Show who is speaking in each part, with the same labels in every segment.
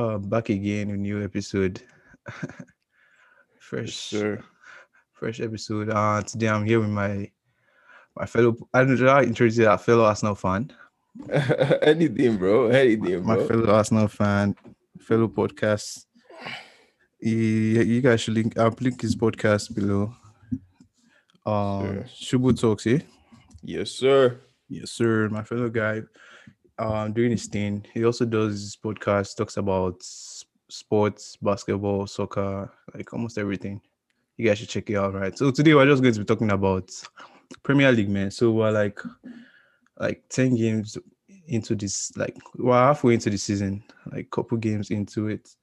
Speaker 1: Uh, back again, a new episode. fresh,
Speaker 2: sir.
Speaker 1: fresh episode. Uh, today I'm here with my my fellow. I don't know to introduce you, that fellow Arsenal fan.
Speaker 2: Anything, bro. Anything,
Speaker 1: My
Speaker 2: bro.
Speaker 1: fellow Arsenal fan, fellow podcast. You, you guys should link. I'll link his podcast below. Um, Shubu talks, eh?
Speaker 2: Yes, sir.
Speaker 1: Yes, sir. My fellow guy, um, doing his thing. He also does his podcast, talks about sports, basketball, soccer, like almost everything. You guys should check it out, right? So today we're just going to be talking about Premier League, man. So we're like, like ten games into this, like we're halfway into the season, like couple games into it,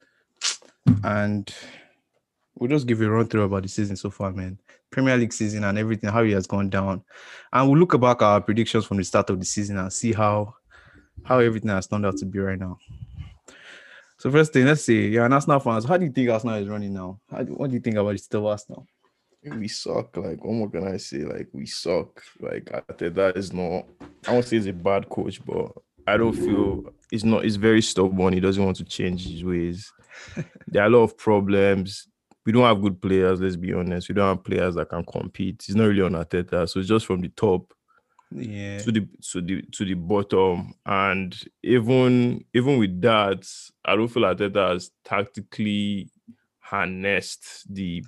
Speaker 1: and we'll just give you a run through about the season so far, man. Premier League season and everything, how it has gone down and we'll look back our predictions from the start of the season and see how how everything has turned out to be right now. So first thing, let's see. You're an Arsenal fans. How do you think Arsenal is running now? How do, what do you think about the state of Arsenal?
Speaker 2: We suck. Like, what more can I say? Like, we suck. Like, I think that is not. I won't say he's a bad coach, but I don't feel he's not. He's very stubborn. He doesn't want to change his ways. there are a lot of problems. We don't have good players. Let's be honest. We don't have players that can compete. He's not really on Arteta. So it's just from the top
Speaker 1: Yeah,
Speaker 2: to the to the to the bottom. And even even with that, I don't feel Arteta has tactically harnessed the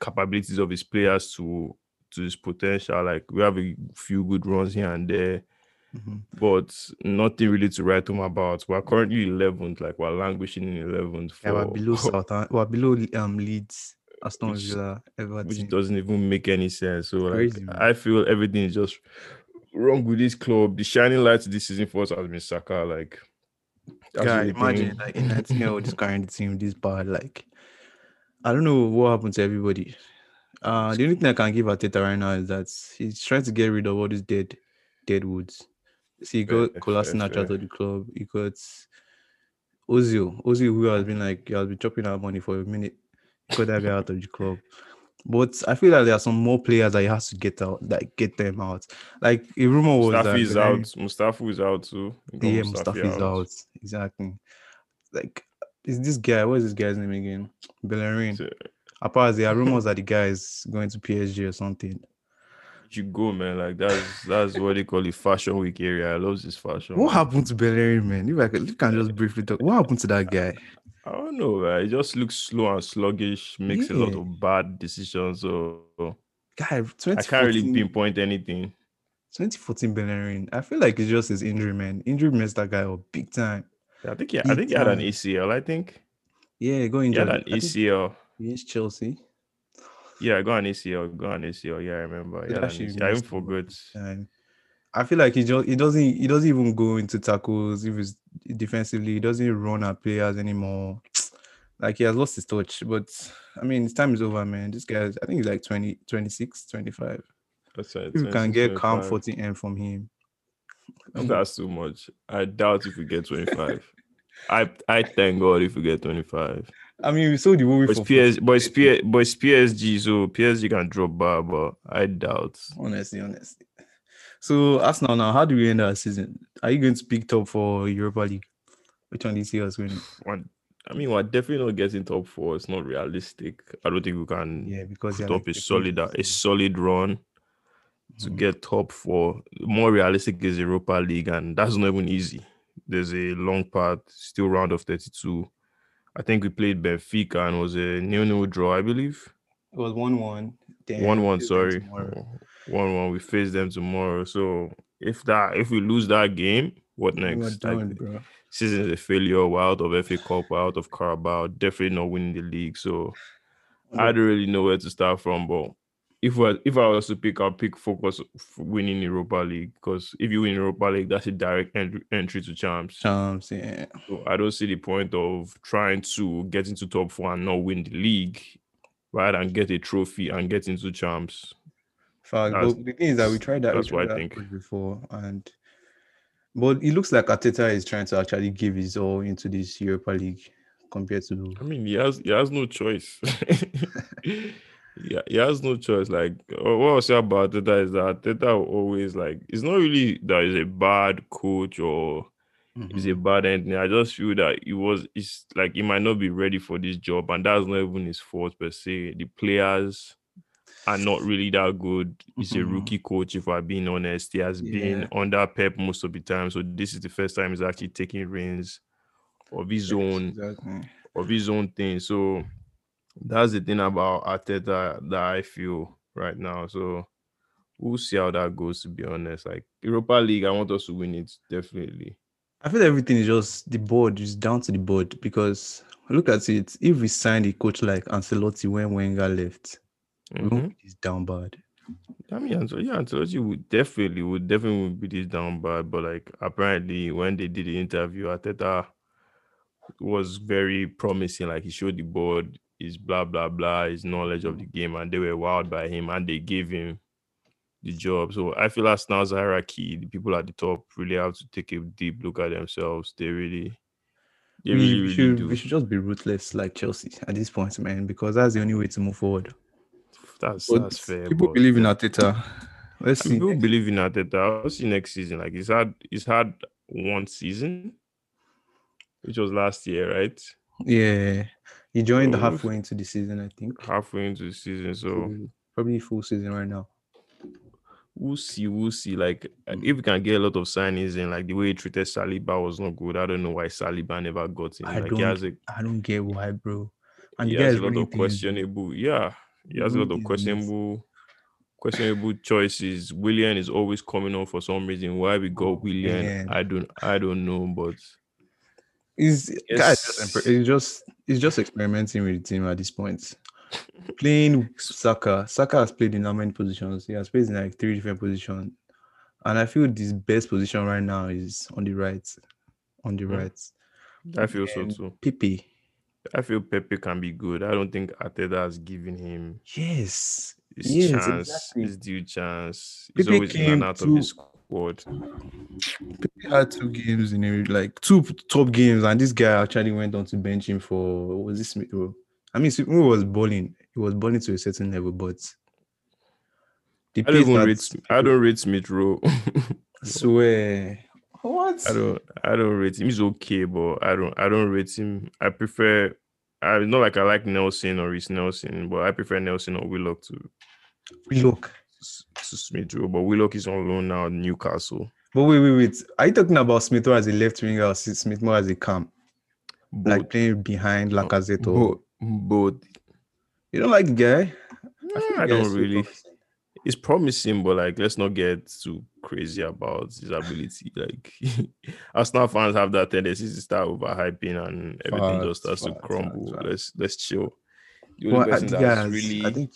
Speaker 2: capabilities of his players to to his potential. Like we have a few good runs here and there,
Speaker 1: Mhm.
Speaker 2: but nothing really to write home about. We're currently 11th, like we're languishing in 11th
Speaker 1: yeah we're below Southampton. We're below um Leeds, Aston
Speaker 2: Which-
Speaker 1: Villa,
Speaker 2: which
Speaker 1: Everton.
Speaker 2: doesn't even make any sense. So like
Speaker 1: Crazy.
Speaker 2: I feel everything is just wrong with this club. The shining light this season for us has been Saka. Like
Speaker 1: imagine
Speaker 2: thing.
Speaker 1: like in 19 year just carrying the team this bad. Like I don't know what happened to everybody. Uh the only thing I can give Arteta right now is that he's trying to get rid of all these dead dead woods. See, he got Kolasinac out of the club. He got Ozil. Ozil, who has been like, he has been chopping out money for a minute. He got that guy out of the club. But I feel like there are some more players that he has to get out, like get them out. Like a rumor was that
Speaker 2: Mustafi is
Speaker 1: Bellerin-
Speaker 2: out. Mustafa is out too.
Speaker 1: Yeah,
Speaker 2: Mustafi
Speaker 1: is out. Exactly. Like, is this guy? What is this guy's name again? Bellerin.
Speaker 2: So,
Speaker 1: Apart, there are rumors that the guy is going to PSG or something.
Speaker 2: you go, man. Like that's that's what they call it fashion week area. I love this fashion.
Speaker 1: What happened to Bellerin, man? If I could, if you can just briefly talk, what happened to that guy?
Speaker 2: I don't know. It just looks slow and sluggish, makes a lot of bad decisions. So
Speaker 1: Guy,
Speaker 2: I can't really pinpoint anything.
Speaker 1: 2014 Bellerin. I feel like it's just his injury, man. Injury messed that guy up big time.
Speaker 2: I think he, I think he had an ACL. I think
Speaker 1: Yeah, going
Speaker 2: he had an ACL.
Speaker 1: against Chelsea.
Speaker 2: Yeah, go on ACL, go on ACL. Yeah, I remember. Yeah, I even forgot.
Speaker 1: And I feel like he just he doesn't he doesn't even go into tackles if it's defensively. He doesn't run at players anymore. Like he has lost his touch. But I mean, his time is over, man. This guy, I think he's like 20, 26, 25.
Speaker 2: That's right.
Speaker 1: You can
Speaker 2: 26,
Speaker 1: get calm
Speaker 2: 25.
Speaker 1: 40 M from him.
Speaker 2: That's too much. I doubt if we get 25. I I thank God if we get 25.
Speaker 1: I mean, we saw the movie
Speaker 2: But
Speaker 1: for
Speaker 2: PS, but, it's PS, but it's PSG, so PSG can drop bar, but I doubt.
Speaker 1: honestly, honestly. So Arsenal now, how do we end our season? Are you going to pick top for Europa League? Which one do you see us winning?
Speaker 2: One, I mean, we're definitely not getting top four. It's not realistic. I don't think we can
Speaker 1: Yeah, because
Speaker 2: put up
Speaker 1: like
Speaker 2: a solid a solid run to
Speaker 1: Mhm.
Speaker 2: get top four. More realistic is Europa League, and that's not even easy. There's a long part, still round of 32. I think we played Benfica and it was a nil-nil draw, I believe.
Speaker 1: It was one one.
Speaker 2: One one, sorry. One one. We face them tomorrow. So if that if we lose that game, what next?
Speaker 1: Done,
Speaker 2: season is a failure. We're out of FA Cup, we're out of Carabao, definitely not winning the league. So I don't really know where to start from. But if I if I was to pick, I'll pick focus winning Europa League because if you win Europa League, that's a direct entry, entry to champs.
Speaker 1: Champs, yeah.
Speaker 2: So I don't see the point of trying to get into top four and not win the league, rather than get a trophy and get into champs.
Speaker 1: Fact,
Speaker 2: That's-
Speaker 1: but the thing is that we tried that. we
Speaker 2: that's what I think.
Speaker 1: before, and but it looks like Arteta is trying to actually give his all into this Europa League compared to
Speaker 2: I mean, he has he has no choice. yeah, he has no choice. Like what I say about Teta is that Teta always like it's not really that he's a bad coach or It's a mm-hmm. bad ending. I just feel that it was it's like he might not be ready for this job, and that's not even his fault per se. The players are not really that good. He's a
Speaker 1: Mhm.
Speaker 2: rookie coach, if I'm being honest. He has been
Speaker 1: Yeah.
Speaker 2: under Pep most of the time. So this is the first time he's actually taking reins of his own
Speaker 1: Exactly.
Speaker 2: of his own thing. So that's the thing about Arteta that I feel right now. So we'll see how that goes. To be honest, like Europa League, I want us to win it definitely.
Speaker 1: I feel everything is just the board is down to the board because look at it. If we signed a coach like Ancelotti when Wenger left,
Speaker 2: Mhm.
Speaker 1: won't this down bad.
Speaker 2: I mean, yeah, Ancelotti would definitely would definitely would be this down bad, but like apparently when they did the interview, Arteta was very promising. Like he showed the board his blah blah blah, his knowledge of the game, and they were wowed by him, and they gave him the job. So I feel as now's hierarchy, the people at the top really have to take a deep look at themselves. They really, they
Speaker 1: we,
Speaker 2: really, really
Speaker 1: should
Speaker 2: do.
Speaker 1: we should just be ruthless like Chelsea at this point, man, because that's the only way to move forward.
Speaker 2: That's
Speaker 1: But
Speaker 2: that's fair.
Speaker 1: people
Speaker 2: but-
Speaker 1: believe in Arteta. Let's see.
Speaker 2: people believe in Arteta. I'll see next season. Like he's had he's had one season, which was last year, right?
Speaker 1: Yeah, he joined
Speaker 2: So-
Speaker 1: halfway into the season, I think.
Speaker 2: Halfway into the season, so
Speaker 1: probably full season right now.
Speaker 2: we'll see. We'll see. Like uh, if we can get a lot of signings in, like the way he treated Saliba was not good. I don't know why Saliba never got in.
Speaker 1: I
Speaker 2: Like
Speaker 1: don't
Speaker 2: he has a
Speaker 1: I don't get why, bro. And
Speaker 2: he has a lot of questionable. Yeah, he has a lot of questionable. Questionable choices. Willian is always coming on for some reason. Why we got
Speaker 1: Willian.
Speaker 2: I don't, I don't know. But
Speaker 1: He's guys just he's just he's just experimenting with the team at this point. Playing Saka, Saka has played in how many positions? He has played in like three different positions, and I feel this best position right now is on the right, on the
Speaker 2: Mm.
Speaker 1: right.
Speaker 2: I feel so
Speaker 1: And
Speaker 2: too.
Speaker 1: Pepe,
Speaker 2: I feel Pepe can be good. I don't think Arteta has given him
Speaker 1: yes,
Speaker 2: his
Speaker 1: Yes,
Speaker 2: chance,
Speaker 1: exactly.
Speaker 2: his due chance. He's
Speaker 1: Pepe
Speaker 2: always in and out of
Speaker 1: to-
Speaker 2: the squad.
Speaker 1: Pepe had two games in a like two top games, and this guy actually went on to bench him for what was this? I mean, Smith was balling. He was balling to a certain level, but the
Speaker 2: I don't
Speaker 1: that-
Speaker 2: rate. I don't rate Smith Rowe.
Speaker 1: swear. What?
Speaker 2: I don't. I don't rate him. He's okay, but I don't. I don't rate him. I prefer. I not like I like Nelson or Reiss Nelson, but I prefer Nelson or Willock to
Speaker 1: Look.
Speaker 2: to Smith Rowe. But Willock is on loan now, Newcastle.
Speaker 1: But wait, wait, wait. Are you talking about Smith Rowe as a left winger or Smith Rowe as a cam?
Speaker 2: Both,
Speaker 1: Like playing behind Lacazette or
Speaker 2: both, both.
Speaker 1: you don't like the guy? Think
Speaker 2: I don't really. It's promising, but like let's not get too crazy about his ability. Like Arsenal fans have that tendency to start overhyping and everything just starts to crumble. Let's let's chill. The only
Speaker 1: Well, I,
Speaker 2: person
Speaker 1: uh,
Speaker 2: that's
Speaker 1: guys,
Speaker 2: really
Speaker 1: I think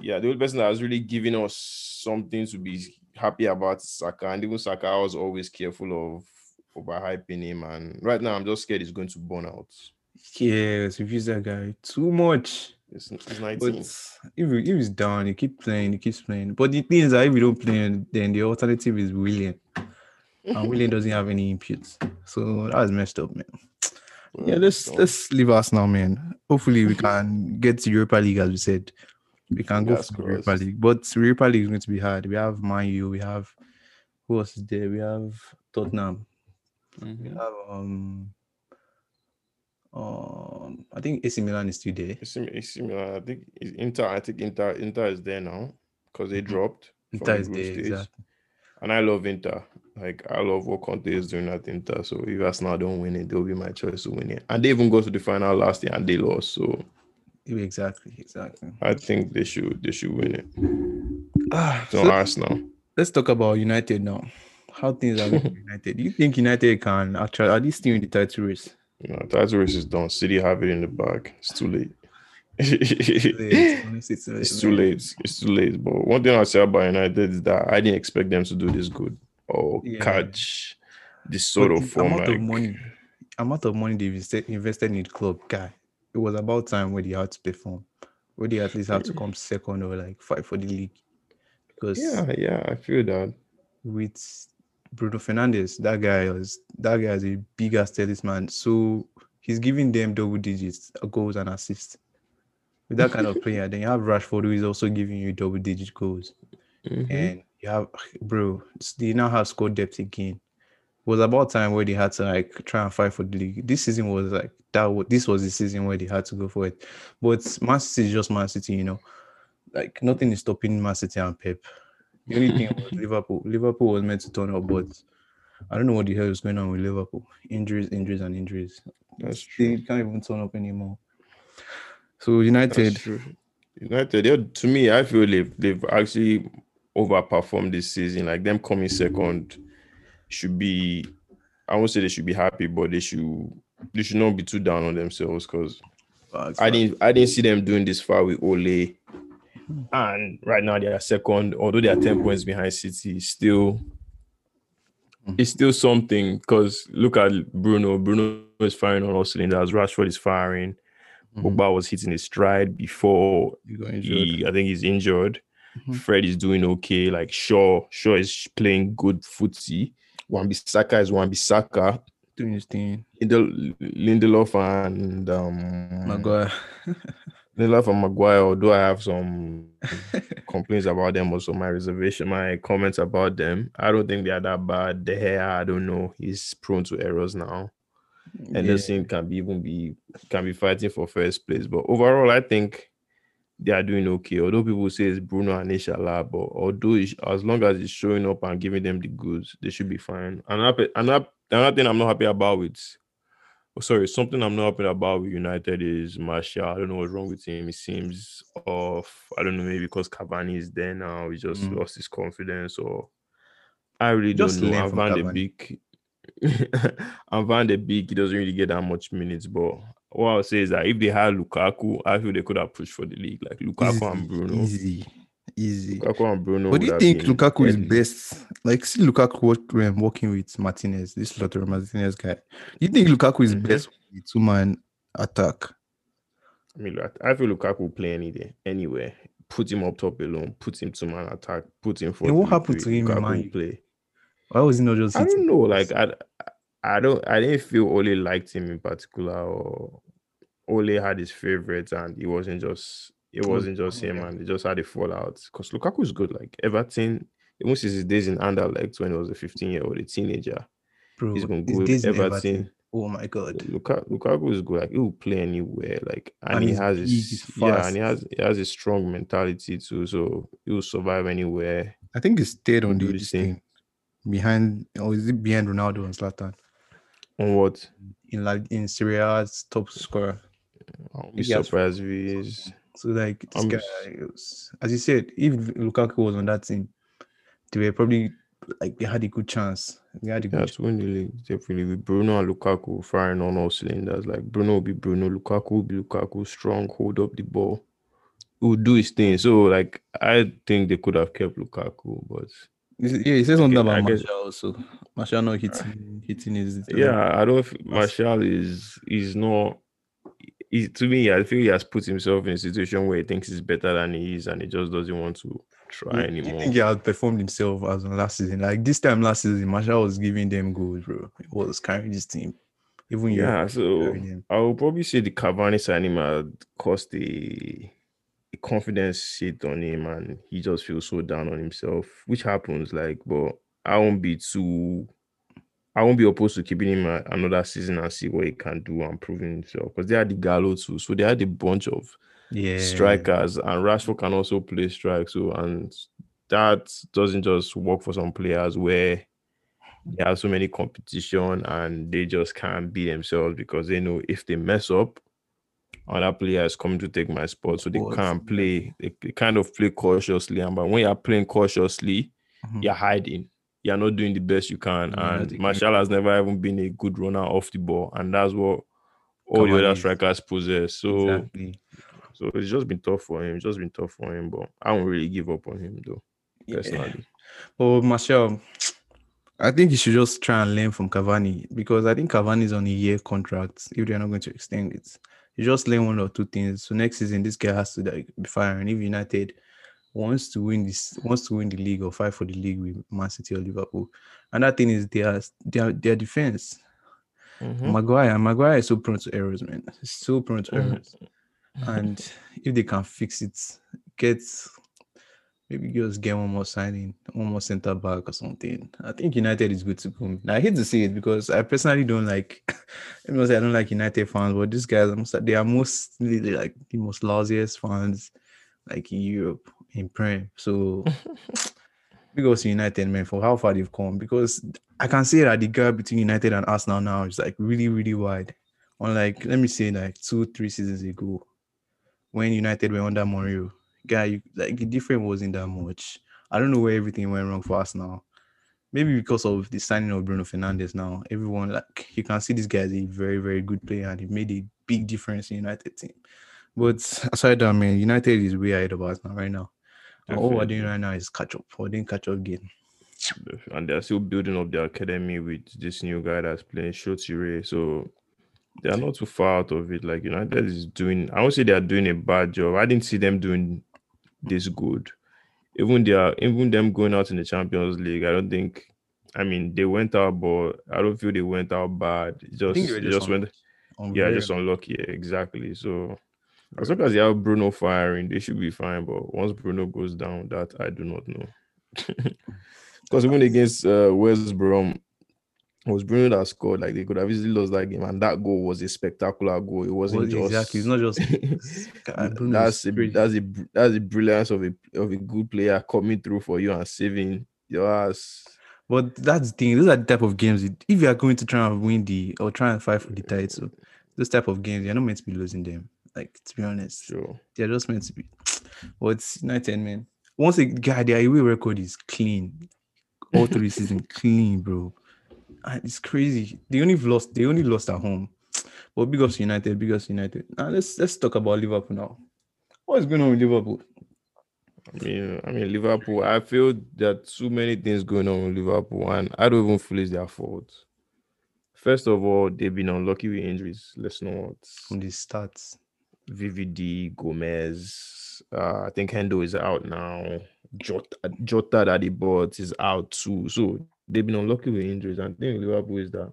Speaker 2: yeah, the only person that has really given us something to be happy about is Saka. And even Saka I was always careful of overhyping him. And right now I'm just scared he's going to burn out.
Speaker 1: yes, if use that guy too much.
Speaker 2: It's, it's 19.
Speaker 1: But if if he's down, he keep playing, he keeps playing. But the thing is that if you don't play, then the alternative is Willian. And Willian doesn't have any inputs. So that was messed up, man. Yeah, let's
Speaker 2: So,
Speaker 1: let's leave us now, man. Hopefully we can get to Europa League as we said. We can go
Speaker 2: Fingers
Speaker 1: for Europa. League. But Europa League is going to be hard. We have Man U, we have who else is there? We have Tottenham. We
Speaker 2: mhm.
Speaker 1: have um um I think AC Milan is still there.
Speaker 2: Sim- it's. I think Inter. I think Inter Inter is there now because they dropped.
Speaker 1: Inter is there, exactly.
Speaker 2: And I love Inter. Like I love what Conte is doing at Inter. So if Arsenal don't win it, they'll be my choice to win it. And they even go to the final last year and they lost. So
Speaker 1: Exactly, exactly.
Speaker 2: I think they should they should win it.
Speaker 1: Ah,
Speaker 2: So
Speaker 1: so
Speaker 2: Arsenal.
Speaker 1: let's talk about United now. How things are going United. Do you think United can actually are they still in the title race?
Speaker 2: You know, title race is done. City have it in the bag. It's too late.
Speaker 1: It's
Speaker 2: too late. It's too late. But one thing I say about United is that I didn't expect them to do this good or
Speaker 1: Yeah.
Speaker 2: catch this sort
Speaker 1: But
Speaker 2: of form.
Speaker 1: amount
Speaker 2: Like,
Speaker 1: of money, amount of money invested, invested in the club, guy. It was about time where they had to perform, where they at least have to come second or like fight for the league. Because
Speaker 2: yeah, yeah, I feel that.
Speaker 1: with Bruno Fernandes, that guy is that guy is a big ass talisman. So he's giving them double digits goals and assists. With that kind of player, then you have Rashford who is also giving you double digit goals.
Speaker 2: Mhm.
Speaker 1: And you have bro, they now have score depth again. was about time where they had to like try and fight for the league. This season was like that. This was the season where they had to go for it. But Man City is just Man City, you know. Like nothing is stopping Man City and Pep. The only thing was Liverpool. Liverpool was meant to turn up, but I don't know what the hell is going on with Liverpool. Injuries, injuries, and injuries.
Speaker 2: That's
Speaker 1: They
Speaker 2: true.
Speaker 1: can't even turn up anymore. So United,
Speaker 2: United, to me, I feel they've they've actually overperformed this season. Like them coming second should be. I won't say they should be happy, but they should they should not be too down on themselves because I didn't I didn't see them doing this far with Ole. And right now they are second, although they are 10 points behind City, still it's still something because look at Bruno. Bruno is firing on all cylinders. Rashford is firing.
Speaker 1: Mhm.
Speaker 2: Was hitting his stride before
Speaker 1: You got injured.
Speaker 2: he, I think he's injured.
Speaker 1: Mhm.
Speaker 2: Fred is doing okay. Like Shaw, Shaw is playing good footy. Wan Bissaka is Wan Bissaka.
Speaker 1: doing his thing.
Speaker 2: Lindel- Lindelof and um,
Speaker 1: Maguire.
Speaker 2: Lindelof and Maguire. Although I have some complaints about them, also my reservation, my comments about them. I don't think they are that bad. De Gea, I don't know. He's prone to errors now. Henderson can be even be can be fighting for first place. But overall, I think they are doing okay. Although people say it's Bruno and Inshallah, but although as long as it's showing up and giving them the goods, they should be fine. And another another thing I'm not happy about with oh, sorry, something I'm not happy about with United is Martial. I don't know what's wrong with him. He seems off. I don't know, maybe because Cavani is there now. He just
Speaker 1: Mm.
Speaker 2: lost his confidence, or I really
Speaker 1: Just
Speaker 2: don't know. And Van de. Beek, and Van de Beek, he doesn't really get that much minutes. But what I'll say is that if they had Lukaku, I feel they could have pushed for the league. Like Lukaku and Bruno.
Speaker 1: Easy, easy.
Speaker 2: Lukaku and Bruno.
Speaker 1: But do you think Lukaku is best? Like, see Lukaku um, working with Martinez, this Lautaro Martinez guy. Do you think Lukaku is
Speaker 2: Mhm.
Speaker 1: best with two man attack?
Speaker 2: I mean, I feel Lukaku will play any day, anywhere. Put him up top alone. Put him to man attack. Put him for.
Speaker 1: Then what happened to him
Speaker 2: Lukaku
Speaker 1: Man
Speaker 2: play.
Speaker 1: Why was he not just
Speaker 2: I don't know. Like I, I don't. I didn't feel Ole liked him in particular, or Ole had his favorites, and he wasn't just. It
Speaker 1: was
Speaker 2: wasn't mm, just him, and they just had a fallout. Because Lukaku is good. Like Everton, even since his days in Anderlecht when he was a 15 year old, a teenager,
Speaker 1: Bro,
Speaker 2: he's been good. Everton.
Speaker 1: Everton. Oh my god.
Speaker 2: Lukaku, Lukaku is good. Like he will play anywhere. Like and,
Speaker 1: And
Speaker 2: he has his yeah, and he has he has a strong mentality too. So he will survive anywhere.
Speaker 1: I think he stayed on the thing behind, or is it behind Ronaldo and Zlatan
Speaker 2: On what?
Speaker 1: in like in Serie A's top scorer?
Speaker 2: I'll be surprised if he is.
Speaker 1: So like this
Speaker 2: I'm
Speaker 1: guy, was, as you said, if Lukaku was on that team, they were probably like they had a good chance. They had a
Speaker 2: Yeah,
Speaker 1: good
Speaker 2: to win the league, definitely with Bruno and Lukaku firing on all cylinders. Like Bruno will be Bruno, Lukaku will be Lukaku, strong, hold up the ball, will do his thing. So like I think they could have kept Lukaku, but
Speaker 1: Yeah, he says something about
Speaker 2: guess-
Speaker 1: Martial also. Martial not hitting hitting his
Speaker 2: yeah, I don't. Martial is is not. He, to me, I feel he has put himself in a situation where he thinks he's better than he is, and he just doesn't want to try anymore.
Speaker 1: I
Speaker 2: anymore.
Speaker 1: think he outperformed himself as on last season. Like this time last season, Martial was giving them goals, bro. He was carrying this team. Even you
Speaker 2: Yeah, so. I will probably say the Cavani signing had cost a, a confidence hit on him, and he just feels so down on himself, which happens. Like, but I won't be too. I won't be opposed to keeping him a- another season and see what he can do and proving himself because they had the Gallo too, so they had a bunch of
Speaker 1: Yeah,
Speaker 2: strikers, and Rashford can also play strike. So, and that doesn't just work for some players where they have so many competition and they just can't be themselves because they know if they mess up, other player is coming to take my spot. So they can't play. They, they kind of play cautiously, and but when you're playing cautiously,
Speaker 1: Mhm.
Speaker 2: you're hiding. You're not doing the best you can.
Speaker 1: Yeah,
Speaker 2: and Martial has never even been a good runner off the ball, and that's what all the other strikers possess. So.
Speaker 1: exactly.
Speaker 2: So it's just been tough for him. It's just been tough for him, but I won't really give up on him though.
Speaker 1: Yeah.
Speaker 2: Personally,
Speaker 1: But Martial, I think you should just try and learn from Cavani because I think Cavani is on a year contract. If they're not going to extend it, you just learn one or two things. So next season, this guy has to like be firing. If United wants to win this, wants to win the league or fight for the league with Man City or Liverpool, and that thing is their their their defense.
Speaker 2: Mhm.
Speaker 1: Maguire, Maguire is so prone to errors, man. He's so prone to
Speaker 2: Mhm.
Speaker 1: errors. And if they can fix it, get Maybe just get one more signing, one more center back or something. I think United is good to go. Now, I hate to say it because I personally don't like. I mean, I don't like United fans, but these guys, they are mostly like the most lousiest fans, like in Europe in Prem. So, because United, man, for how far they've come. Because I can say that the gap between United and Arsenal now is like really, really wide. Unlike, let me say, like two, three seasons ago, when United were under Mourinho guy, like the difference wasn't that much. I don't know where everything went wrong for us now. Maybe because of the signing of Bruno Fernandes now, everyone like you can see this guy is a very, very good player and he made a big difference in United team. But aside that, man, United is way ahead of us now right now. All we're doing right now is catch up. We're doing catch up game.
Speaker 2: And they're still building up their academy with this new guy that's playing Shotsure. So they are not too far out of it. Like United is doing, I won't say they are doing a bad job. I didn't see them doing this good. Even they are even them going out in the Champions League, I don't think. I mean, they went out, but I don't feel they went out bad. Just, just, just went, yeah, just unlucky. Yeah, exactly. So as long as they have Bruno firing, they should be fine. But once Bruno goes down, that I do not know. Because even against uh, West Brom, it was Bruno that scored. Like they could have easily lost that game, and that goal was a spectacular goal. It wasn't well, just
Speaker 1: exactly. It's not just
Speaker 2: that's a, that's a that's the brilliance of a of a good player coming through for you and saving your ass.
Speaker 1: But that's the thing. Those are the type of games. If you are going to try and win the or try and fight for the title, those type of games you're not meant to be losing them. Like to be honest,
Speaker 2: sure.
Speaker 1: they're just meant to be. But it's United, man. Once a guy, their away record is clean. All three seasons clean, bro it's crazy. They only lost. They only lost at home. But big ups United. Big ups United. Now let's let's talk about Liverpool now. What is going on with Liverpool?
Speaker 2: I mean, I mean Liverpool. I feel there are too many things going on with Liverpool, and I don't even feel it's their fault. First of all, they've been unlucky with injuries. Let's not
Speaker 1: from the stats.
Speaker 2: VVD, Gomez. Uh, I think Hendo is out now. Jota, Jota that he bought is out too. So they've been unlucky with injuries. And thing with Liverpool is that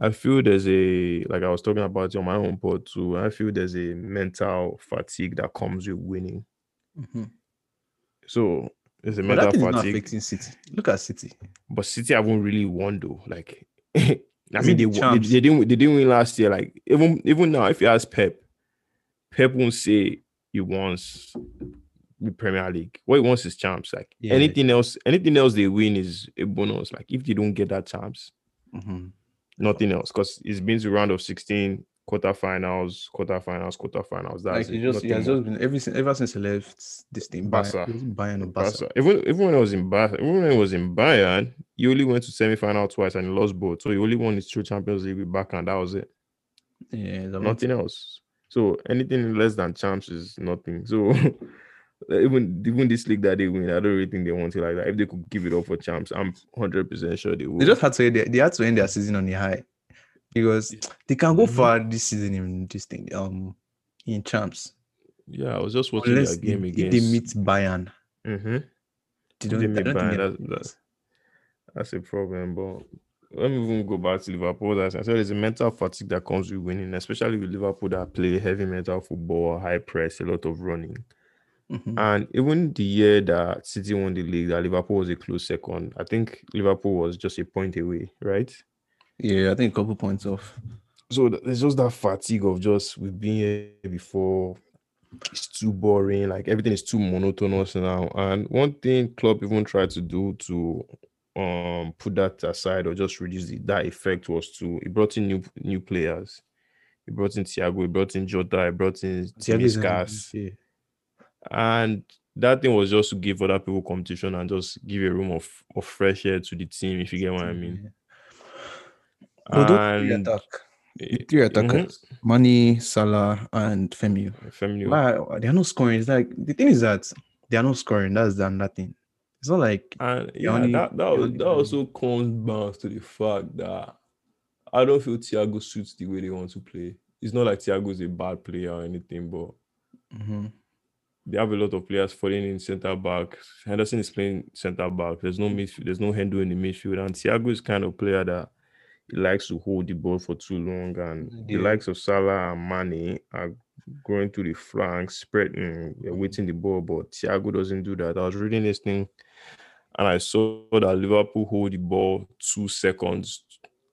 Speaker 2: I feel there's a like I was talking about on my own part too. I feel there's a mental fatigue that comes with winning. Mm-hmm. So there's a mental fatigue. Not
Speaker 1: affecting City. Look at City.
Speaker 2: But City haven't really won though. Like I mean, they, they, they didn't they didn't win last year. Like even even now, if you ask Pep, Pep won't say he wants the Premier League. What he wants is champs. Like yeah. anything else, anything else they win is a bonus. Like if they don't get that champs, mm-hmm. nothing else. Because it's been to round of 16, quarterfinals, quarterfinals, quarterfinals. That's
Speaker 1: like it just yeah, just been ever since ever since he left this thing. Barca, Bayern or Barca.
Speaker 2: Barca. Even even when I was in Bayern, even when I was in Bayern, he only went to semi-final twice and lost both. So he only won his true Champions League with Barca, and that was it.
Speaker 1: Yeah,
Speaker 2: nothing else. So anything less than champs is nothing. So even even this league that they win, I don't really think they want it like that. If they could give it up for champs, I'm hundred percent sure they would.
Speaker 1: They just had to they, they had to end their season on a high because they can go mm-hmm. far this season in this thing um in champs.
Speaker 2: Yeah, I was just watching Unless their game against.
Speaker 1: They meet Bayern.
Speaker 2: Mm-hmm. They don't, they meet Bayern. That's, that's, that's a problem, but let me even go back to Liverpool. As I said, there's a mental fatigue that comes with winning, especially with Liverpool that play heavy mental football, high press, a lot of running. Mm-hmm. And even the year that City won the league, that Liverpool was a close second. I think Liverpool was just a point away, right?
Speaker 1: Yeah, I think a couple points off.
Speaker 2: So there's just that fatigue of just we've been here before. It's too boring. Like everything is too monotonous now. And one thing Klopp even tried to do to um put that aside or just reduce the, that effect was to he brought in new new players. He brought in Thiago, he brought in Jota, he brought in Tsimikas. Yeah and that thing was just to give other people competition and just give a room of, of fresh air to the team, if you get what I mean.
Speaker 1: Yeah. And, three, attack, three attackers, mm-hmm. Salah, and. Firmino. Why they are not scoring? It's like the thing is that they are not scoring. That's done nothing. It's not like
Speaker 2: and yeah, only, that that, that also comes back to the fact that I don't feel Thiago suits the way they want to play. It's not like Thiago is a bad player or anything, but mm-hmm they have a lot of players falling in centre back. Henderson is playing centre back. There's no midfield. There's no Hendo in the midfield. And Thiago is kind of player that he likes to hold the ball for too long, and the likes of Salah and Mane are going to the flanks, spreading, waiting the ball, but Thiago doesn't do that. I was reading this thing and I saw that Liverpool hold the ball two seconds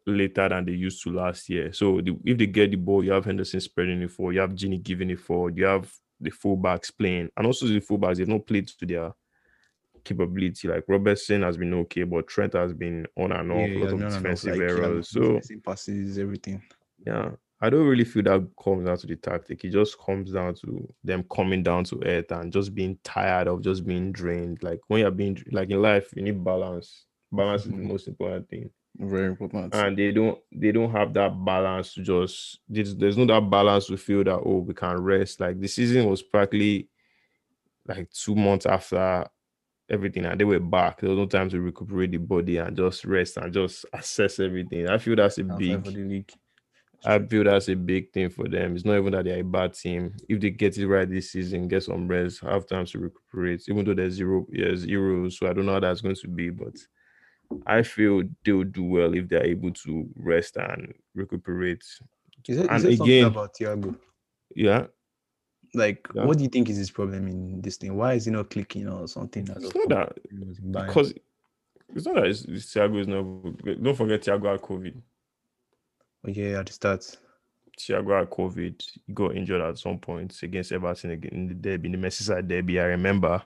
Speaker 2: later than they used to last year. So the, if they get the ball, you have Henderson spreading it forward, you have Gini giving it forward, you have the fullbacks playing, and also the fullbacks they've not played to their capability. Like Robertson has been okay, but Trent has been on and off, a lot of defensive errors. So
Speaker 1: passes, everything.
Speaker 2: yeah, I don't really feel that comes down to the tactic. It just comes down to them coming down to earth and just being tired of just being drained. Like when you're being like in life, you need balance. Balance is the
Speaker 1: Mhm.
Speaker 2: most important thing,
Speaker 1: Very important.
Speaker 2: and they don't they don't have that balance to just there's, there's no that balance to feel that oh we can rest. Like the season was practically like two months after everything, and they were back. There was no time to recuperate the body and just rest and just assess everything. I feel that's a
Speaker 1: Outside
Speaker 2: big
Speaker 1: for the league.
Speaker 2: I feel that's a big thing for them. It's not even that they're a bad team. If they get it right this season, get some rest, have time to recuperate, even though there's zero years euros. So I don't know how that's going to be, but I feel they'll do well if they're able to rest and recuperate.
Speaker 1: Is it,
Speaker 2: And
Speaker 1: is it
Speaker 2: again-
Speaker 1: about Thiago?
Speaker 2: Yeah.
Speaker 1: Like,
Speaker 2: Yeah.
Speaker 1: what do you think is his problem in this thing? Why is he not clicking or something?
Speaker 2: It's not that
Speaker 1: He was in Bayern.
Speaker 2: because it's not that it's, it's Thiago is not don't forget Thiago had COVID.
Speaker 1: Yeah, at the start.
Speaker 2: Thiago had COVID. He got injured at some point against Everton in the derby, in the Merseyside derby. I remember.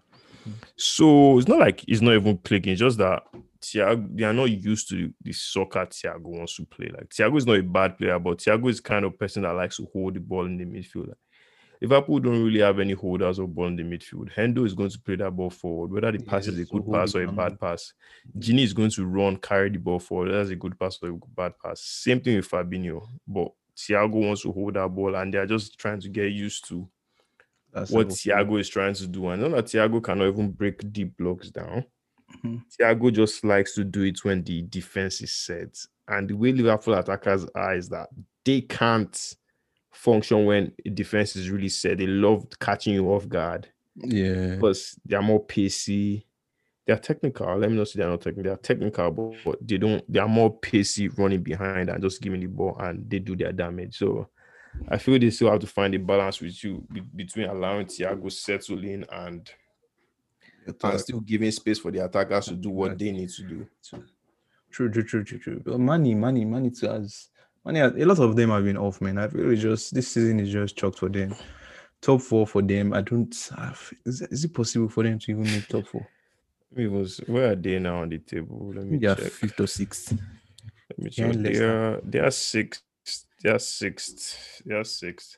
Speaker 2: So it's not like it's not even clicking. It's just that Thiago, they are not used to the soccer Thiago wants to play. Like Thiago is not a bad player, but Thiago is kind of person that likes to hold the ball in the midfield. Like, Liverpool don't really have any holders of ball in the midfield. Hendo is going to play that ball forward, whether the
Speaker 1: Yeah,
Speaker 2: pass is a good pass or a bad pass. Gini is going to run, carry the ball forward. That's a good pass or a bad pass. Same thing with Fabinho, but Thiago wants to hold that ball, and they're just trying to get used to
Speaker 1: That's
Speaker 2: what Thiago is trying to do. And know that Thiago cannot even break deep blocks down.
Speaker 1: Mhm.
Speaker 2: Thiago just likes to do it when the defense is set. And the way Liverpool attackers are is that they can't function when defense is really set. They love catching you off guard
Speaker 1: Yeah.
Speaker 2: because they're more pacey. They're technical. Let me not say they're not technical. They're technical, but, but they don't. They are more pacey, running behind and just giving the ball, and they do their damage. So I feel they still have to find a balance with you be- between allowing Thiago settle in and and still giving space for the attackers to do what they need to do.
Speaker 1: True, true, true, true, true. But money, money, money to has money. Has, a lot of them have been off, man. I feel it's just this season is just chalked for them. Top four for them. I don't. Have, is, is it possible for them to even make top four?
Speaker 2: It was where are they now on the table? Let me
Speaker 1: are
Speaker 2: check.
Speaker 1: fifth or sixth.
Speaker 2: Let me
Speaker 1: Yeah,
Speaker 2: check. They are they are sixth. They are sixth. They are sixth.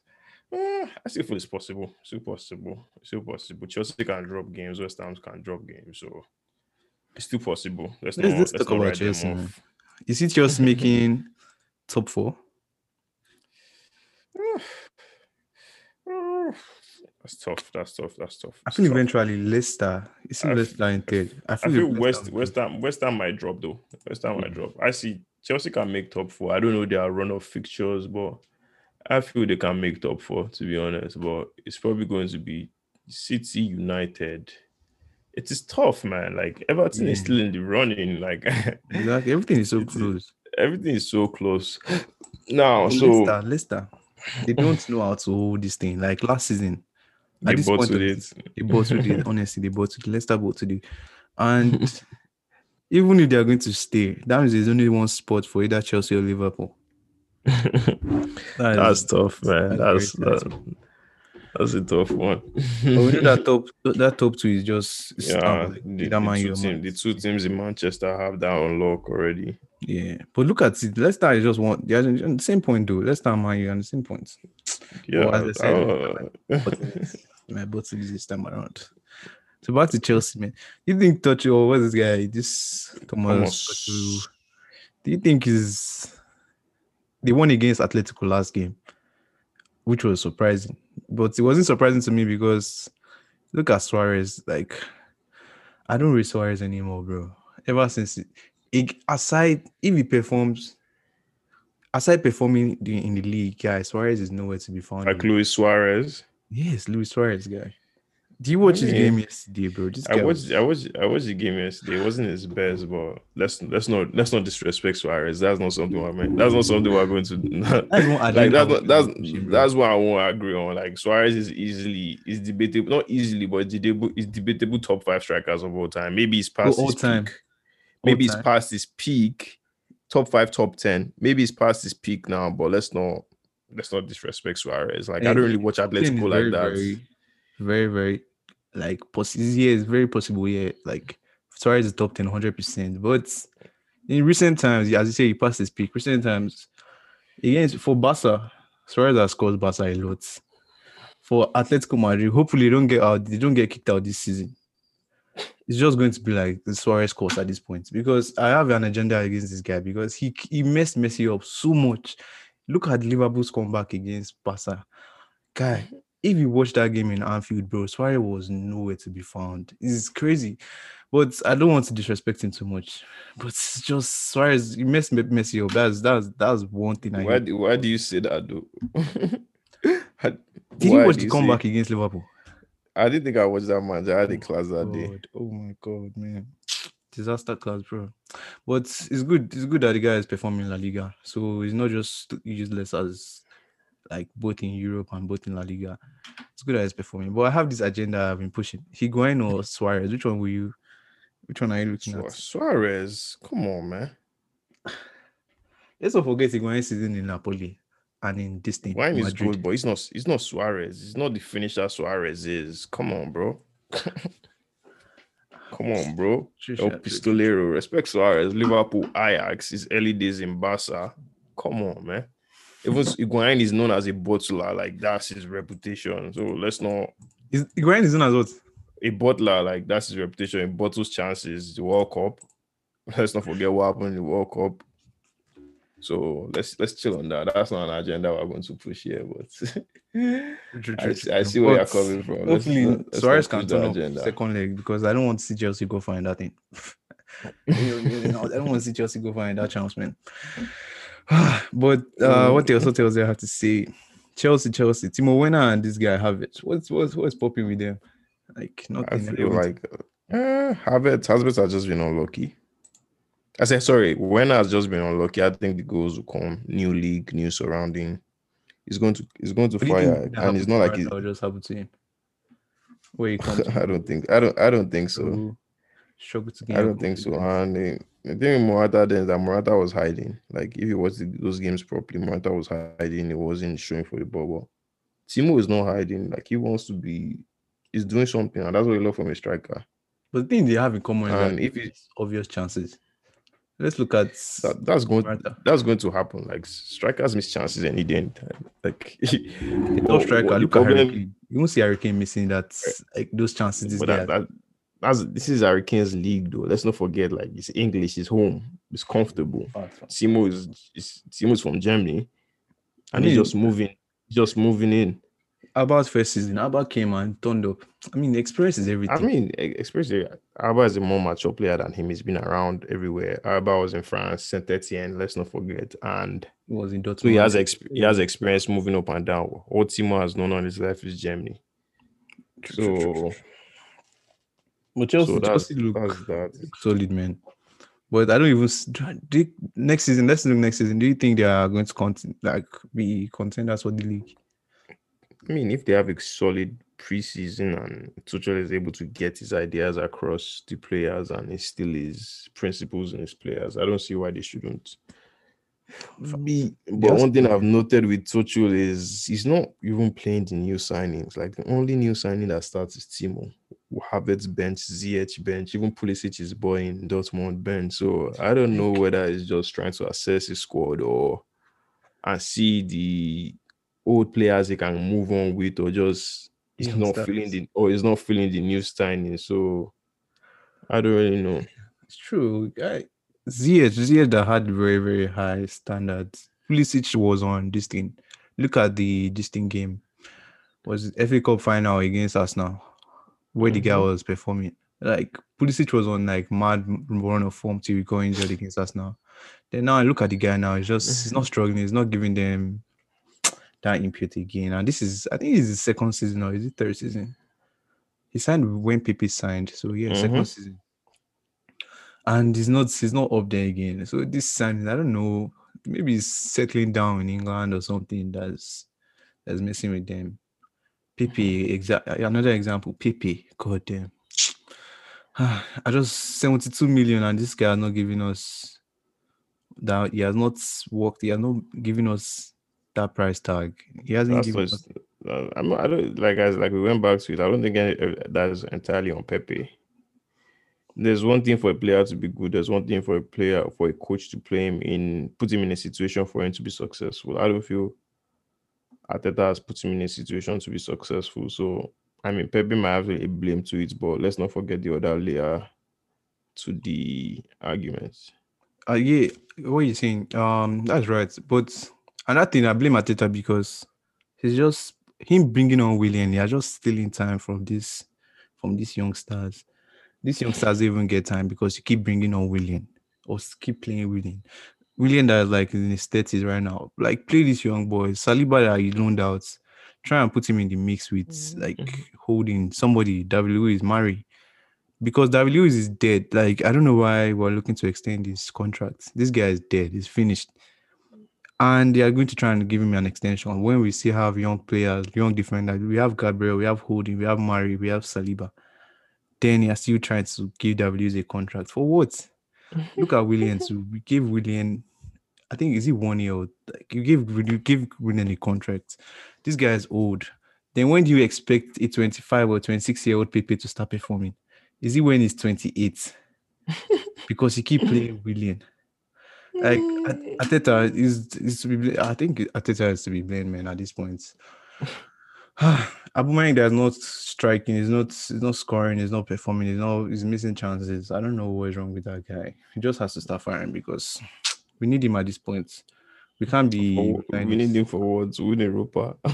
Speaker 2: Eh, I still feel it's possible. Still possible. Still possible. Chelsea can drop games. West Ham can drop games. So it's still possible. Let's,
Speaker 1: Let's-
Speaker 2: not,
Speaker 1: let's
Speaker 2: let's
Speaker 1: talk
Speaker 2: not
Speaker 1: about Chelsea. Is it just making top four?
Speaker 2: That's tough. That's tough. That's tough.
Speaker 1: I
Speaker 2: It's
Speaker 1: feel
Speaker 2: tough.
Speaker 1: eventually Leicester. You see
Speaker 2: I f-
Speaker 1: Leicester in third. I
Speaker 2: I
Speaker 1: feel,
Speaker 2: feel
Speaker 1: Leicester
Speaker 2: West West Ham West Ham might drop though. West Ham might
Speaker 1: Mm.
Speaker 2: drop. I see Chelsea can make top four. I don't know their run of fixtures, but I feel they can make top four to be honest. But it's probably going to be City United. It is tough, man. Like Everton is still in the running. Like
Speaker 1: Exactly. Everything is so close.
Speaker 2: Everything is so close. Now, so
Speaker 1: Leicester, Leicester, they don't know how to hold this thing. Like last season,
Speaker 2: they
Speaker 1: at this point
Speaker 2: it.
Speaker 1: they bottled it. Honestly, they bottled Leicester bottled it. And even if they are going to stay, that means there's only one spot for either Chelsea or Liverpool. That
Speaker 2: That's
Speaker 1: is-
Speaker 2: tough, man.
Speaker 1: that's
Speaker 2: That's
Speaker 1: very
Speaker 2: that, that's a tough one.
Speaker 1: but we know that top that top two is just
Speaker 2: yeah,
Speaker 1: like,
Speaker 2: the, the
Speaker 1: Man
Speaker 2: two team, the two teams in Manchester have that on lock already.
Speaker 1: Yeah, but look at it. Leicester is just one. They're on the same point, though. Leicester and Man U on the same points.
Speaker 2: Yeah,
Speaker 1: as I said,
Speaker 2: uh,
Speaker 1: my bottle is this time around. So back to Chelsea, man. Do you think Touch or what's this guy? This Thomas.
Speaker 2: Thomas.
Speaker 1: Do you think is they won against Atletico last game, which was surprising, but it wasn't surprising to me because look at Suarez. Like, I don't rate Suarez anymore, bro. Ever since it, it- aside if he performs, aside performing in the league, guys, Suarez is nowhere to be found.
Speaker 2: like. Luis Suarez.
Speaker 1: Yes, Luis Suarez guy. Do you watch his
Speaker 2: mean,
Speaker 1: game yesterday, bro? This
Speaker 2: I watched I watched I watched the game yesterday. It wasn't his best, but let's let's not let's not disrespect Suarez. That's not something I meant. That's not something we're going to
Speaker 1: That's what I
Speaker 2: like that's not, that's
Speaker 1: with him, bro.
Speaker 2: that's what I won't agree on. Like Suarez is easily is debatable, not easily, but debatable is debatable top five strikers of all time. Maybe he's past
Speaker 1: all
Speaker 2: his
Speaker 1: time.
Speaker 2: peak. Maybe he's past his peak, top five, top ten. Maybe he's past his peak now, but let's not let's not disrespect Suarez. Like I don't really watch Atletico like that.
Speaker 1: Very, very, very like possible. Yeah, it's very possible. Yeah, like Suarez is top 10, 100 percent. But in recent times, as you say, he passed his peak. Recent times, against for Barca, Suarez has scored Barca a lot. For Atletico Madrid, hopefully they don't get out. They don't get kicked out this season. It's just going to be like the Suarez course at this point because I have an agenda against this guy because he he messed Messi up so much. Look at Liverpool's comeback against Barca. Guy, if you watch that game in Anfield, bro, Suarez was nowhere to be found. It's crazy. But I don't want to disrespect him too much. But it's just Suarez, you messed Me- Messi up. That's that's that's one thing I
Speaker 2: Why do, why do you say that though?
Speaker 1: Did you watch the
Speaker 2: say-
Speaker 1: comeback against Liverpool?
Speaker 2: I didn't think I watched that match. I had a oh class that day.
Speaker 1: Oh my god, man. Disaster class, bro. But it's good. It's good that the guy is performing in La Liga. So he's not just useless as like both in Europe and both in La Liga. It's good that he's performing. But I have this agenda I've been pushing. Higuain or Suarez? Which one will you? Which one are you looking
Speaker 2: Su-
Speaker 1: at?
Speaker 2: Suarez, come on, man.
Speaker 1: Let's not forget Higuain season in Napoli and in this thing.
Speaker 2: Wine is good, but he's not. He's not Suarez. He's not the finisher Suarez is. Come on, bro. Come on, bro. El
Speaker 1: sure, true, true.
Speaker 2: Pistolero, respect Suarez. Liverpool, Ajax, his early days in Barca. Come on, man. Even Higuain is known as a bottler, like that's his reputation. So let's not
Speaker 1: Is Higuain is known as what?
Speaker 2: a bottler, like that's his reputation. He bottles chances. The World Cup. Let's not forget what happened in the World Cup. So let's let's chill on that. That's not an agenda we're going to push here, but I, see- I see where you're coming from. Let's
Speaker 1: Hopefully,
Speaker 2: let's
Speaker 1: Suarez can
Speaker 2: push the
Speaker 1: up
Speaker 2: agenda.
Speaker 1: second leg because I don't want to see Chelsea go find that thing. I don't want to see Chelsea go find that chance, man. but uh, what else? What else do I have to say? Chelsea, Chelsea, Timo Werner and this guy have it. What's what's what's popping with them? Like
Speaker 2: I
Speaker 1: nothing.
Speaker 2: feel
Speaker 1: everyone-
Speaker 2: like uh, Havertz, Havertz has just been unlucky. I said sorry. Werner has just been unlucky. I think the goals will come. New league, new surrounding. He's going to he's going to
Speaker 1: What you
Speaker 2: fire, and it's not like
Speaker 1: or just happened to him. Where he comes
Speaker 2: I don't think I don't I don't think so.
Speaker 1: struggle to.
Speaker 2: I don't think so. And the, the thing Morata then is that Morata was hiding. Like if he the, those games properly, Morata was hiding. He wasn't showing for the ball. Timo is not hiding. Like he wants to be. He's doing something, and that's what I love from a striker.
Speaker 1: But the thing they have in common is
Speaker 2: And if
Speaker 1: it's obvious chances. Let's look at
Speaker 2: That, that's going.
Speaker 1: Morata.
Speaker 2: That's going to happen. Like strikers miss chances any day, anytime. Like
Speaker 1: top striker.
Speaker 2: the
Speaker 1: Look at Kane. You won't see Harry Kane missing that eh, like those chances.
Speaker 2: But that, that, that's this is Harry Kane's league, though. Let's not forget, like it's English, it's home, it's comfortable. Simo is, is Simo's from Germany,
Speaker 1: I
Speaker 2: and he's just moving, just moving in.
Speaker 1: About first season, About came and turned up. I mean, the experience is everything.
Speaker 2: I mean, e- especially Auba is a more mature player than him. He's been around everywhere. Auba was in France, Saint Etienne, let's not forget, and
Speaker 1: it was in Dortmund.
Speaker 2: so he has exp- he has experience moving up and down. All Timo has known on his life is Germany. So,
Speaker 1: true. But Chelsea,
Speaker 2: so
Speaker 1: Chelsea look
Speaker 2: that.
Speaker 1: solid, man. But I don't even do, next season. Let's look next season. Do you think they are going to continue, like be contenders for the league?
Speaker 2: I mean, if they have a solid preseason and Tuchel is able to get his ideas across the players and instill his principles in his players, I don't see why they shouldn't. Be, but one thing I've noted with Tuchel is he's not even playing the new signings. Like the only new signing that starts is Timo. Havertz bench, Ziyech bench, even Pulisic is boy in Dortmund bench. So I don't know whether he's just trying to assess his squad or and see the old players he can move on with, or just he's
Speaker 1: Yeah,
Speaker 2: not feeling the or he's not feeling the new signing. So I don't really know.
Speaker 1: It's true. Ziyech, Ziyech that had very very high standards. Pulisic was on this thing. Look at the this thing game. Was it FA Cup final against Arsenal, where the guy was performing. Like Pulisic was on like mad run of form till he got injured against us now. Then now I look at the guy now. He's just he's not struggling. He's not giving them that input again. And this is I think it's the second season or is it third season? He signed when Pepe signed, so yeah,
Speaker 2: Mhm.
Speaker 1: second season. And he's not he's not up there again. So this signing, I don't know, maybe he's settling down in England or something that's that's messing with them. Pepe, exa- another example, Pepe, god damn. I just 72 million and this guy is not giving us that he has not worked, he has not given us that price tag. He hasn't
Speaker 2: That's
Speaker 1: given us
Speaker 2: uh, I'm not, I don't like as like we went back to it. I don't think any, uh, that's entirely on Pepe. There's one thing for a player to be good. There's one thing for a player for a coach to play him in, put him in a situation for him to be successful. I don't feel Arteta has put him in a situation to be successful. So I mean, Pepe might have a blame to it, but let's not forget the other layer to the argument.
Speaker 1: Uh, yeah, what you saying? Um, that's right. But another thing, I blame Arteta because he's just him bringing on Willian. They are just stealing time from this, from these youngsters. These youngsters even get time because you keep bringing on Willian or keep playing Willian. Willian that is like in his thirties right now. Like play this young boy. Saliba that you loaned out. Try and put him in the mix with mm-hmm. like mm-hmm. holding somebody. W is Mari because David Luiz is dead. Like I don't know why we're looking to extend his contract. This guy is dead. He's finished, and they are going to try and give him an extension. When we still have young players, young defenders, we have Gabriel, we have Holding, we have Mari, we have Saliba. Then you are still trying to give David Luiz a contract for what? Look at Willian's. We gave Willian, I think is he one year old? Like you give you give Willian a contract. This guy is old. Then when do you expect a 25 or 26 year old Pepe to start performing? Is it when he's 28? because he keep playing Willian. Like Arteta is is to be I think Arteta is to be blamed, man, at this point. Aubameyang that's not striking, he's not he's not scoring, he's not performing, he's not he's missing chances. I don't know what's wrong with that guy. He just has to start firing because we need him at this point. We can't be
Speaker 2: we need him for what? To win Europa.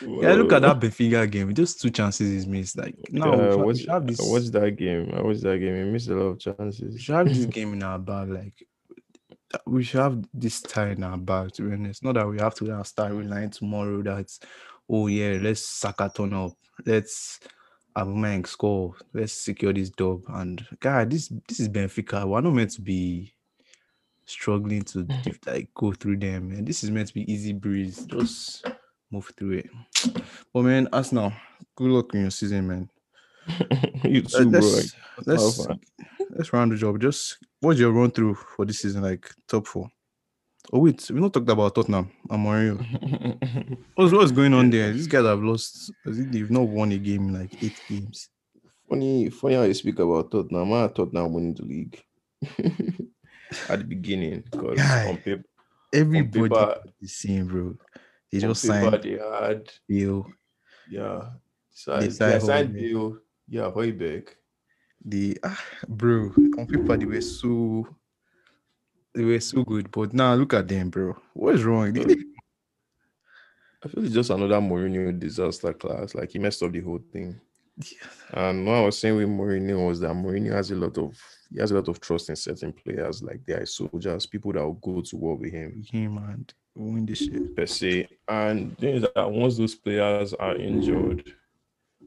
Speaker 1: Yeah, look at that Benfica game. Just two chances he's missed. Like no, we
Speaker 2: Yeah,
Speaker 1: we
Speaker 2: watch,
Speaker 1: have this.
Speaker 2: I watched that game. I watched that game. He missed a lot of
Speaker 1: We
Speaker 2: chances.
Speaker 1: should have this game in our bag. Like we should have this tie in our bag. To be honest, not that we have to start relying tomorrow. That oh yeah, let's Saka turn up. Let's Aubameyang score. Let's secure this dub. And God, this this is Benfica. We're not meant to be struggling to mm-hmm. dif- like go through them. And this is meant to be easy breeze. Just move through it. But man, Arsenal, good luck in your season, man.
Speaker 2: you too, bro.
Speaker 1: let's let's, let's round the job. Just what's your run through for this season? Like top four. Oh wait, we not talked about Tottenham and Mourinho. What's what's going on there? These guys have lost. They've not won a game in like eight games.
Speaker 2: funny, funny how you speak about Tottenham. I thought Tottenham winning the league at the beginning because on paper,
Speaker 1: Everybody
Speaker 2: paper-
Speaker 1: is same, bro. They
Speaker 2: on
Speaker 1: just signed
Speaker 2: they had
Speaker 1: Bale.
Speaker 2: yeah, signed,
Speaker 1: They signed
Speaker 2: signed Bale, yeah, Højbjerg.
Speaker 1: The ah, bro on paper they were so they were so good, but now look at them, bro. What is wrong?
Speaker 2: I feel it's just another Mourinho disaster class. Like he messed up the whole thing. And what I was saying with Mourinho was that Mourinho has a lot of he has a lot of trust in certain players, like they are soldiers, people that will go to war with him
Speaker 1: him and win this shit.
Speaker 2: per se. And the thing is that once those players are injured,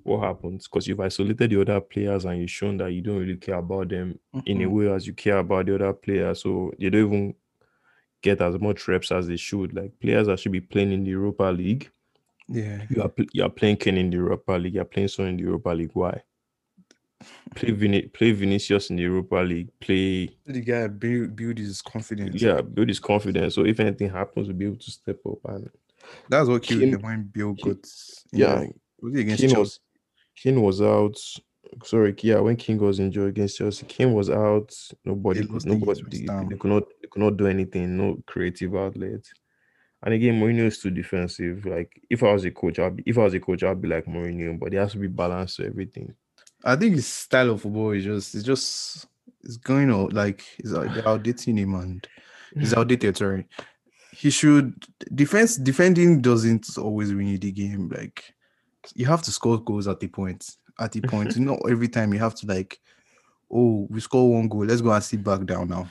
Speaker 2: what happens? Because you've isolated the other players and you've shown that you don't really care about them in a
Speaker 1: Mhm.
Speaker 2: way as you care about the other players. So they don't even get as much reps as they should. Like players that should be playing in the Europa League,
Speaker 1: Yeah.
Speaker 2: you are you are playing Kane in the Europa League. You are playing Son in the Europa League. Why? Play Vini- play Vinicius in the Europa League. Play
Speaker 1: The guy build, build his confidence.
Speaker 2: yeah, build his confidence. So if anything happens, we'll be able to step up. And
Speaker 1: That's what killed
Speaker 2: Kane-
Speaker 1: him when
Speaker 2: Bale
Speaker 1: got
Speaker 2: yeah,
Speaker 1: was he against Chelsea?
Speaker 2: was Kane was out. Sorry, yeah, when Kane was injured against Chelsea, Kane was out. Nobody, nobody, they, they could not, they could not do anything. No creative outlet. And again, Mourinho is too defensive. Like if I was a coach, I'd be, if I was a coach, I'd be like Mourinho, but there has to be balance to everything.
Speaker 1: I think his style of football is just it's just it's going out like they're outdating him and he's outdated. Sorry, he should defense defending doesn't always win you the game. Like you have to score goals at the point. At the point, you know, every time you have to like, oh, we score one goal, let's go and sit back down now.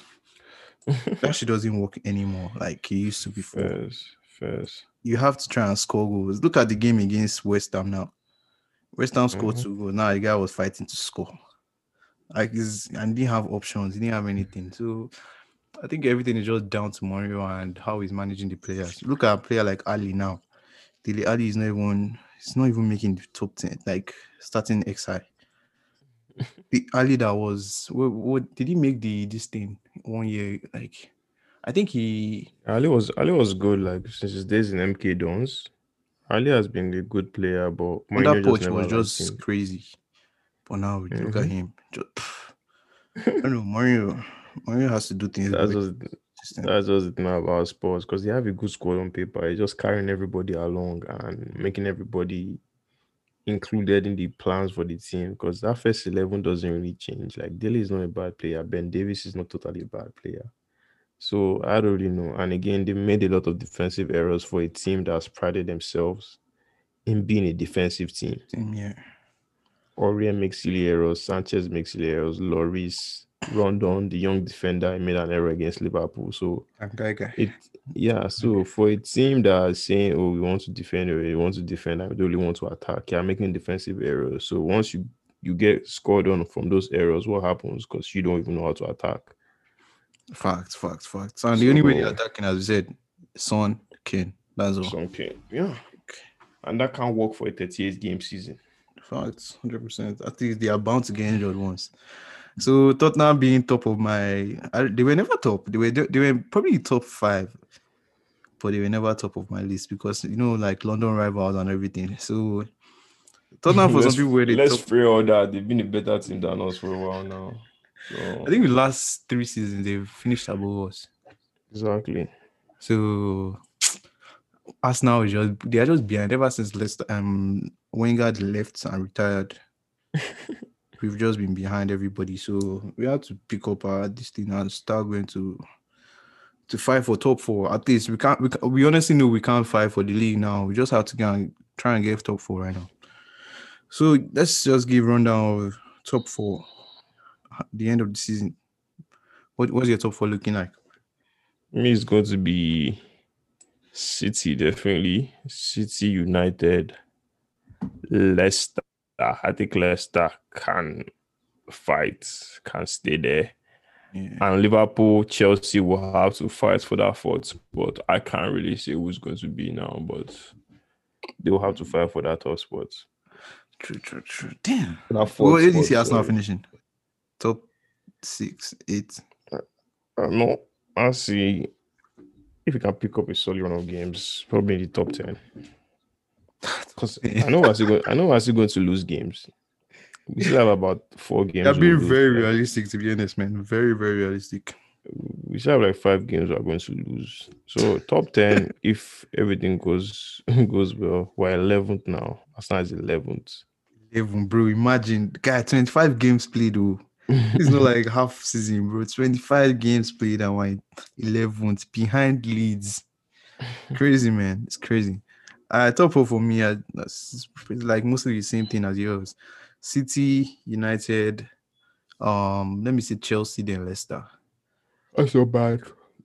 Speaker 1: That shit doesn't work anymore like it used to before.
Speaker 2: First, first.
Speaker 1: You have to try and score goals. Look at the game against West Ham now. West Ham scored
Speaker 2: Mhm.
Speaker 1: two goals. Now the guy was fighting to score. Like he's and didn't have options, he didn't have anything. So I think everything is just down to Mario and how he's managing the players. Look at a player like Alli now. Dele Alli is not even he's not even making the top 10, like starting XI. the Alli that was what, what did he make the this thing one year? Like I think he
Speaker 2: Alli was Alli was good like since his days in MK Dons. Alli has been a good player, but
Speaker 1: Poch
Speaker 2: never
Speaker 1: was just crazy. But now look at
Speaker 2: Mhm.
Speaker 1: him. Just, I don't know, Mario. Mario has to do things.
Speaker 2: That's just that's just the thing about sports because they have a good squad on paper. It's just carrying everybody along and making everybody included in the plans for the team. Because that first eleven doesn't really change. Like Daly is not a bad player. Ben Davies is not totally a bad player. So I don't really know. And again, they made a lot of defensive errors for a team that's prided themselves in being a defensive team.
Speaker 1: Same here.
Speaker 2: Aurier makes silly errors, Sanchez makes silly errors, Loris, Rodon, the young defender, he made an error against Liverpool. So
Speaker 1: guy, guy.
Speaker 2: it yeah, so for a team that is saying, Oh, we want to defend or we want to defend, I don't really want to attack, you're making defensive errors. So once you you get scored on from those errors, what happens? Because you don't even know how to attack.
Speaker 1: Facts, facts, facts. And the only way they're
Speaker 2: So-
Speaker 1: attacking, as you said, Son, Kane. That's all.
Speaker 2: Something. Yeah. And that can't work for a 38 game season.
Speaker 1: Facts, hundred percent. I think they are bound to get injured once. So Tottenham being top of my, I, they were never top. They were they were probably top five, but they were never top of my list because you know like London rivals and everything. So Tottenham for some people were the
Speaker 2: let's
Speaker 1: top.
Speaker 2: pray all that they've been a better team than us for a while now. So
Speaker 1: I think the last three seasons they've finished above us.
Speaker 2: exactly.
Speaker 1: So Arsenal is just they are just behind ever since Leicester um Wenger left and retired. We've just been behind everybody, so we have to pick up our this thing and start going to to fight for top four. At least we can't. We, we honestly know we can't fight for the league now. We just have to go and try and get top four right now. So let's just give rundown of top four at the end of the season. What what's your top four looking like?
Speaker 2: Me, it's going to be City, definitely. City, United, Leicester. I think Leicester can fight, can stay there.
Speaker 1: Yeah.
Speaker 2: And Liverpool, Chelsea will have to fight for that fourth spot. I can't really say who's going to be now, but they will have to fight for that top spot.
Speaker 1: True, true, true. Damn.
Speaker 2: Fourth
Speaker 1: Where did you see Arsenal finishing? Top six, eight.
Speaker 2: Uh, no, I see if you can pick up a solid run of games, probably in the top ten. Because I know we're still I know we're still going to lose games. We still have about four games.
Speaker 1: They're being
Speaker 2: we'll lose.
Speaker 1: very realistic, to be honest, man. Very, very realistic.
Speaker 2: we still have like five games we're going to lose. So top ten, if everything goes goes well, we're eleventh now. Arsenal is eleventh.
Speaker 1: Even bro, imagine guy 25 games played. Oh, it's not like half season, bro. 25 games played and we're 11th behind Leeds. Crazy, man. It's crazy. Uh, top four for me, uh, it's like mostly the same thing as yours. City, United, um, let me see Chelsea, then Leicester.
Speaker 2: That's so bad.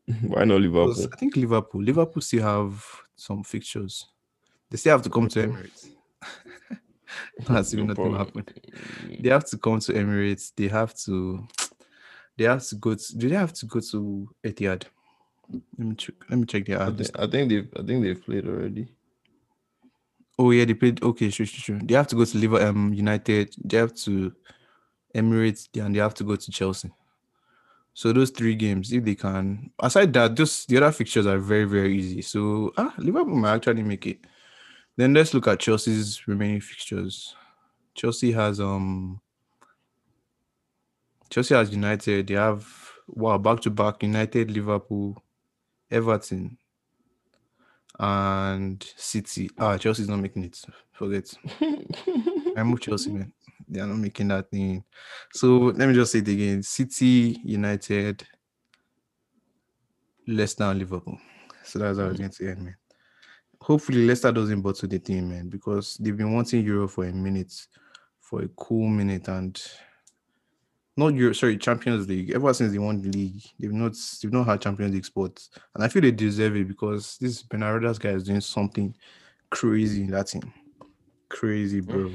Speaker 2: Why not Liverpool?
Speaker 1: I think Liverpool, Liverpool still have some fixtures. They still have to come to Emirates. That's
Speaker 2: No
Speaker 1: nothing will
Speaker 2: problem.
Speaker 1: happen. They have to come to Emirates. They have to. They have to go to. Do they have to go to Etihad? Let me check. Let me check their
Speaker 2: I, think, I think they've I think they've played already.
Speaker 1: Oh yeah, they played. Okay, sure, sure, sure. They have to go to Liver, um, United. They have to Emirates, and they have to go to Chelsea. So those three games, if they can, aside that, just the other fixtures are very, very easy. So ah, Liverpool might actually make it. Then let's look at Chelsea's remaining fixtures. Chelsea has um. Chelsea has United. They have wow back to back United, Liverpool, Everton, and City. Ah, Chelsea's not making it. Forget. I move Chelsea, man. They are not making that thing. So let me just say it again: City, United, Leicester, and Liverpool. So that's how it's going to end, man. Hopefully, Leicester doesn't bottle the team, man, because they've been wanting Euro for a minute, for a cool minute, and not Euro, sorry, Champions League. Ever since they won the league, they've not they've not had Champions League spots, and I feel they deserve it because this Benaredas guy is doing something crazy in that team. Crazy, hmm. bro.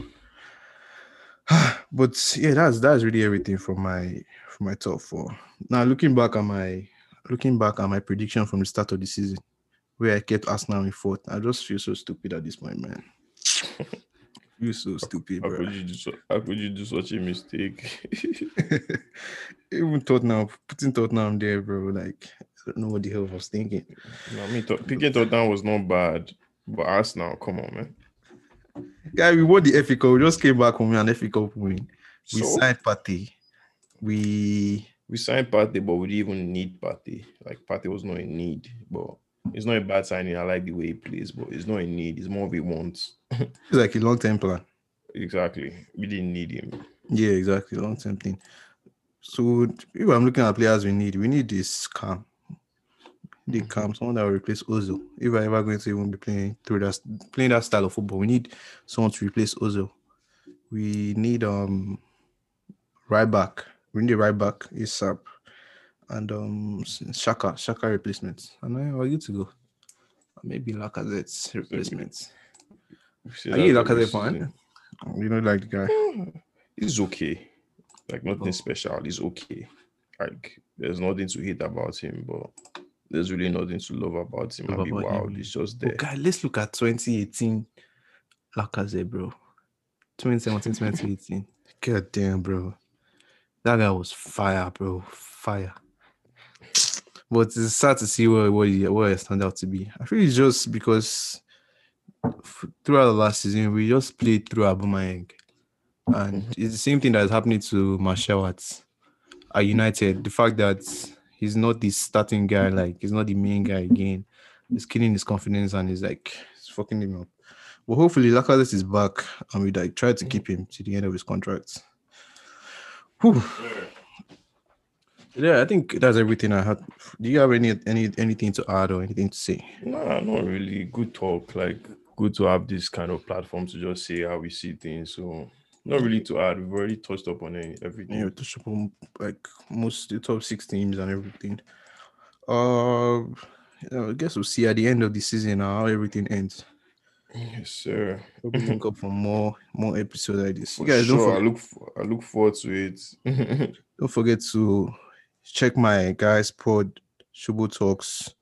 Speaker 1: but yeah, that's that's really everything from my from my top four. Now looking back at my looking back at my prediction from the start of the season, where I kept Arsenal in fourth, I just feel so stupid at this point, man. you so stupid,
Speaker 2: How
Speaker 1: bro.
Speaker 2: could you do so, how could you do such a mistake?
Speaker 1: Even Tottenham, putting Tottenham there, bro. Like I don't know what the hell I was thinking.
Speaker 2: No, I mean, Tot- picking Tottenham was not bad, but Arsenal, come on, man.
Speaker 1: Guy, we won the FA Cup. We just came back from an FA Cup win. We
Speaker 2: So
Speaker 1: signed Partey. We
Speaker 2: we signed Partey, but we didn't even need Partey. Like Partey was not in need, but it's not a bad signing. I like the way he plays, but it's not a need. It's more of a want.
Speaker 1: it's like a long term plan.
Speaker 2: Exactly. We didn't need him.
Speaker 1: Yeah, exactly. Long term thing. So if I'm looking at players we need, we need this calm. The calm, someone that will replace Ozil. If I ever going to even be playing through that playing that style of football, we need someone to replace Ozil. We need um right back. We need a right back ASAP. And um Xhaka, Xhaka replacements. And I are good to go. Maybe Lacazette's replacements. Are you Lacazette fan?
Speaker 2: season.
Speaker 1: You know, like the guy.
Speaker 2: He's okay. Like nothing
Speaker 1: Oh.
Speaker 2: special. He's okay. Like there's nothing to hate about him, but there's really nothing to love about him.
Speaker 1: Love
Speaker 2: and be
Speaker 1: about
Speaker 2: wild.
Speaker 1: yeah.
Speaker 2: It's just there.
Speaker 1: guy, let's look at 2018 Lacazette, bro. 2017, 2018. God damn, bro. That guy was fire, bro. Fire. But it's sad to see where what he, what he turned out to be. I feel it's just because f- throughout the last season we just played through Aubameyang, and mm-hmm. it's the same thing that is happening to Martial at, at United. The fact that he's not the starting guy, like he's not the main guy again, it's killing his confidence and he's like it's fucking him up. But hopefully Lacazette is back and we like try to mm-hmm. keep him to the end of his contract. Whew. Yeah, I think that's everything I had. Do you have any any anything to add or anything to say?
Speaker 2: Nah, not really. Good talk. Like good to have this kind of platform to just say how we see things. So not really to add. We've already touched up on everything.
Speaker 1: you know, touch upon like most the top six teams and everything. Uh, yeah, I guess we'll see at the end of the season how everything ends.
Speaker 2: Yes, sir.
Speaker 1: We'll link up for more more episodes like this. You
Speaker 2: For
Speaker 1: guys don't
Speaker 2: sure. I look for, I look forward to it.
Speaker 1: don't forget to check my guys pod, Shubo Talks,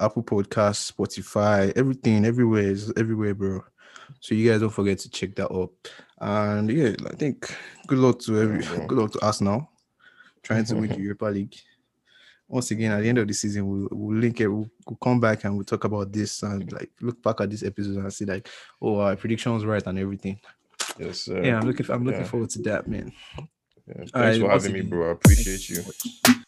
Speaker 1: Apple Podcasts, Spotify, everything, everywhere is everywhere, bro. So you guys don't forget to check that up. And yeah, I think good luck to every good luck to us now. Trying to win the Europa League. Once again, at the end of the season, we'll, we'll link it. We'll, we'll come back and we'll talk about this and like look back at this episode and see like, oh, our prediction was right and everything.
Speaker 2: yes, sir.
Speaker 1: Yeah, I'm looking. I'm looking
Speaker 2: Yeah.
Speaker 1: forward to that, man.
Speaker 2: Yeah. Thanks
Speaker 1: Alright,
Speaker 2: for having me, bro. I appreciate you.
Speaker 1: Thank so much.